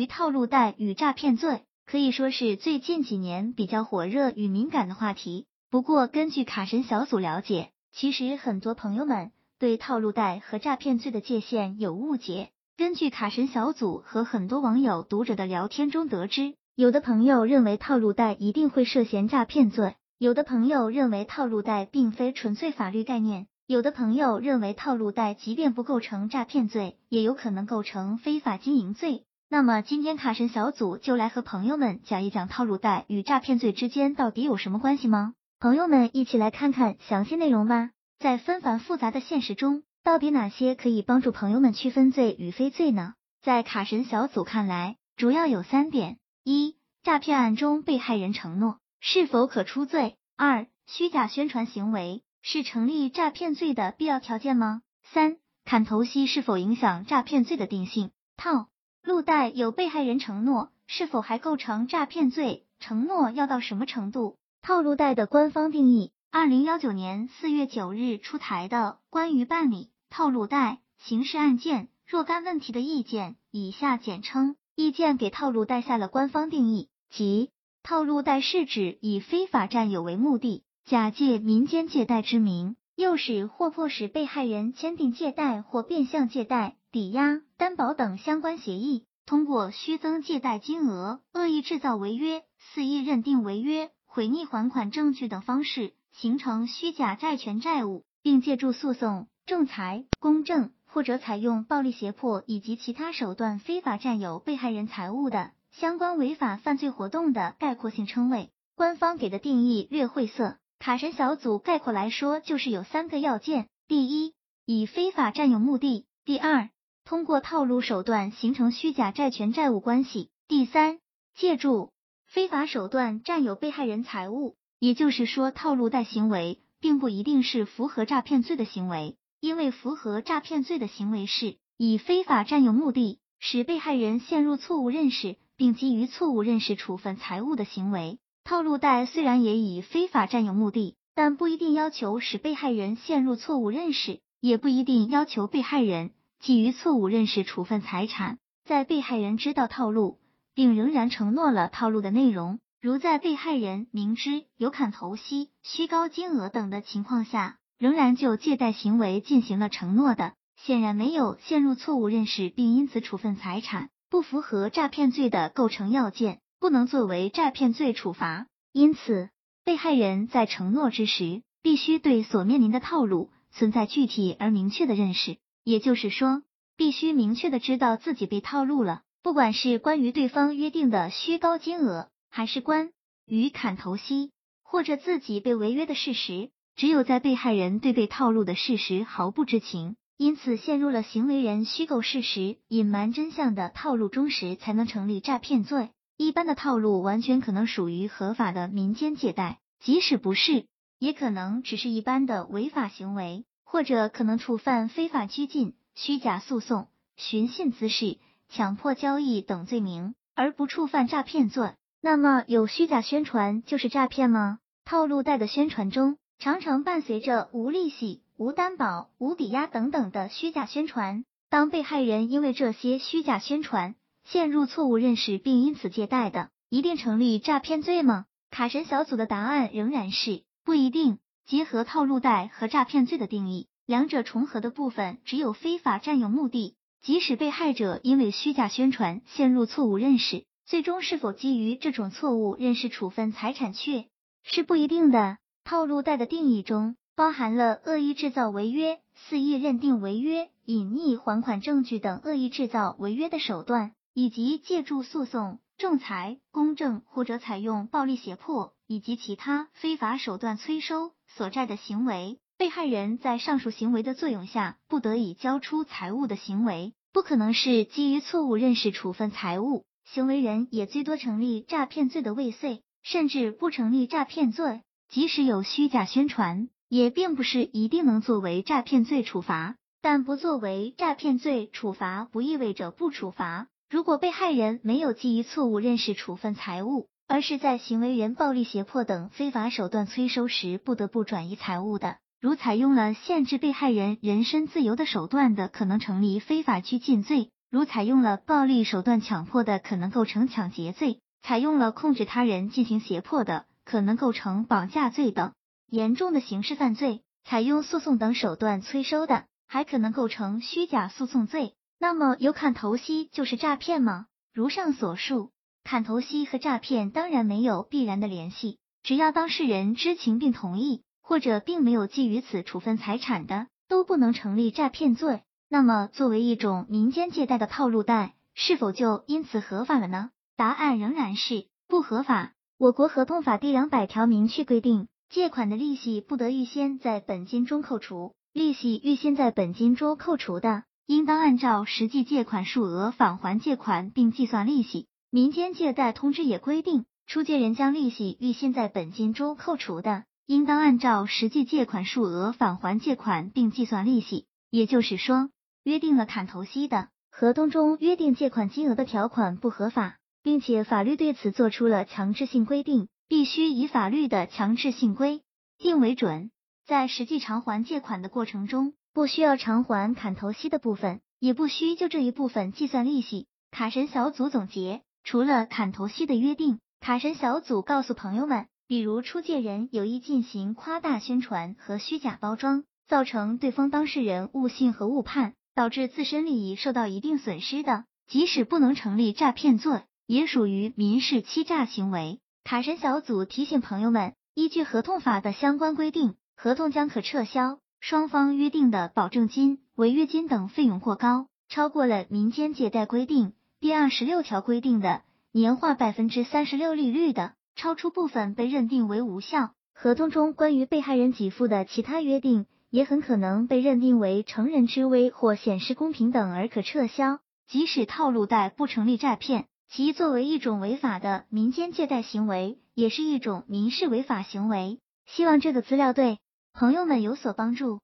于套路贷与诈骗罪，可以说是最近几年比较火热与敏感的话题。不过，根据卡神小组了解，其实很多朋友们对套路贷和诈骗罪的界限有误解。根据卡神小组和很多网友读者的聊天中得知，有的朋友认为套路贷一定会涉嫌诈骗罪，有的朋友认为套路贷并非纯粹法律概念。有的朋友认为套路贷即便不构成诈骗罪，也有可能构成非法经营罪。那么今天卡神小组就来和朋友们讲一讲套路贷与诈骗罪之间到底有什么关系吗？朋友们一起来看看详细内容吧。在纷繁复杂的现实中，到底哪些可以帮助朋友们区分罪与非罪呢？在卡神小组看来，主要有三点：一、诈骗案中被害人承诺是否可出罪；二、虚假宣传行为。是成立诈骗罪的必要条件吗？三砍头息是否影响诈骗罪的定性？套路贷有被害人承诺，是否还构成诈骗罪？承诺要到什么程度？套路贷的官方定义：二零幺九年四月九日出台的《关于办理套路贷刑事案件若干问题的意见》（以下简称意见）给套路贷下了官方定义，即套路贷是指以非法占有为目的。假借民间借贷之名，诱使或迫使被害人签订借贷或变相借贷、抵押、担保等相关协议，通过虚增借贷金额、恶意制造违约、肆意认定违约、毁匿还款证据等方式，形成虚假债权债务，并借助诉讼、仲裁、公证或者采用暴力胁迫以及其他手段非法占有被害人财物的相关违法犯罪活动的概括性称谓。官方给的定义略晦涩。卡神小组概括来说，就是有三个要件：第一，以非法占有目的；第二，通过套路手段形成虚假债权债务关系；第三，借助非法手段占有被害人财物。也就是说，套路贷行为并不一定是符合诈骗罪的行为，因为符合诈骗罪的行为是以非法占有目的，使被害人陷入错误认识，并基于错误认识处分财物的行为。套路贷虽然也以非法占有目的，但不一定要求使被害人陷入错误认识，也不一定要求被害人基于错误认识处分财产。在被害人知道套路，并仍然承诺了套路的内容，如在被害人明知有砍头息、虚高金额等的情况下，仍然就借贷行为进行了承诺的，显然没有陷入错误认识，并因此处分财产，不符合诈骗罪的构成要件。不能作为诈骗罪处罚，因此被害人在承诺之时，必须对所面临的套路存在具体而明确的认识。也就是说，必须明确的知道自己被套路了。不管是关于对方约定的虚高金额，还是关于砍头息，或者自己被违约的事实，只有在被害人对被套路的事实毫不知情，因此陷入了行为人虚构事实、隐瞒真相的套路中时，才能成立诈骗罪。一般的套路完全可能属于合法的民间借贷，即使不是，也可能只是一般的违法行为，或者可能触犯非法拘禁、虚假诉讼、寻衅滋事、强迫交易等罪名，而不触犯诈骗罪。那么，有虚假宣传就是诈骗吗？套路贷的宣传中，常常伴随着无利息、无担保、无抵押等等的虚假宣传。当被害人因为这些虚假宣传，陷入错误认识并因此借贷的，一定成立诈骗罪吗？卡神小组的答案仍然是不一定。结合套路贷和诈骗罪的定义，两者重合的部分只有非法占有目的。即使被害者因为虚假宣传陷入错误认识，最终是否基于这种错误认识处分财产，却是不一定的。套路贷的定义中包含了恶意制造违约、肆意认定违约、隐匿还款证据等恶意制造违约的手段。以及借助诉讼、仲裁、公证或者采用暴力胁迫以及其他非法手段催收所债的行为，被害人在上述行为的作用下不得已交出财物的行为，不可能是基于错误认识处分财物，行为人也最多成立诈骗罪的未遂，甚至不成立诈骗罪。即使有虚假宣传，也并不是一定能作为诈骗罪处罚，但不作为诈骗罪处罚，不意味着不处罚。如果被害人没有基于错误认识处分财物，而是在行为人暴力胁迫等非法手段催收时不得不转移财物的，如采用了限制被害人人身自由的手段的，可能成立非法拘禁罪。如采用了暴力手段强迫的，可能构成抢劫罪；采用了控制他人进行胁迫的，可能构成绑架罪等严重的刑事犯罪；采用诉讼等手段催收的，还可能构成虚假诉讼罪。那么，有砍头息就是诈骗吗？如上所述，砍头息和诈骗当然没有必然的联系，只要当事人知情并同意，或者并没有基于此处分财产的，都不能成立诈骗罪。那么，作为一种民间借贷的套路贷，是否就因此合法了呢？答案仍然是不合法。我国合同法第两百条明确规定，借款的利息不得预先在本金中扣除，利息预先在本金中扣除的。应当按照实际借款数额返还借款，并计算利息。民间借贷通知也规定，出借人将利息预先在本金中扣除的，应当按照实际借款数额返还借款，并计算利息。也就是说，约定了砍头息的合同中约定借款金额的条款不合法，并且法律对此做出了强制性规定，必须以法律的强制性规定为准，在实际偿还借款的过程中。不需要偿还砍头息的部分，也不需就这一部分计算利息。卡神小组总结，除了砍头息的约定，卡神小组告诉朋友们，比如出借人有意进行夸大宣传和虚假包装，造成对方当事人误信和误判，导致自身利益受到一定损失的，即使不能成立诈骗罪，也属于民事欺诈行为。卡神小组提醒朋友们，依据合同法的相关规定，合同将可撤销。双方约定的保证金、违约金等费用过高，超过了民间借贷规定第二十六条规定的年化百分之三十六利率的，超出部分被认定为无效。合同中关于被害人给付的其他约定，也很可能被认定为乘人之危或显示公平等而可撤销。即使套路贷不成立诈骗，其作为一种违法的民间借贷行为，也是一种民事违法行为。希望这个资料对。朋友们有所帮助。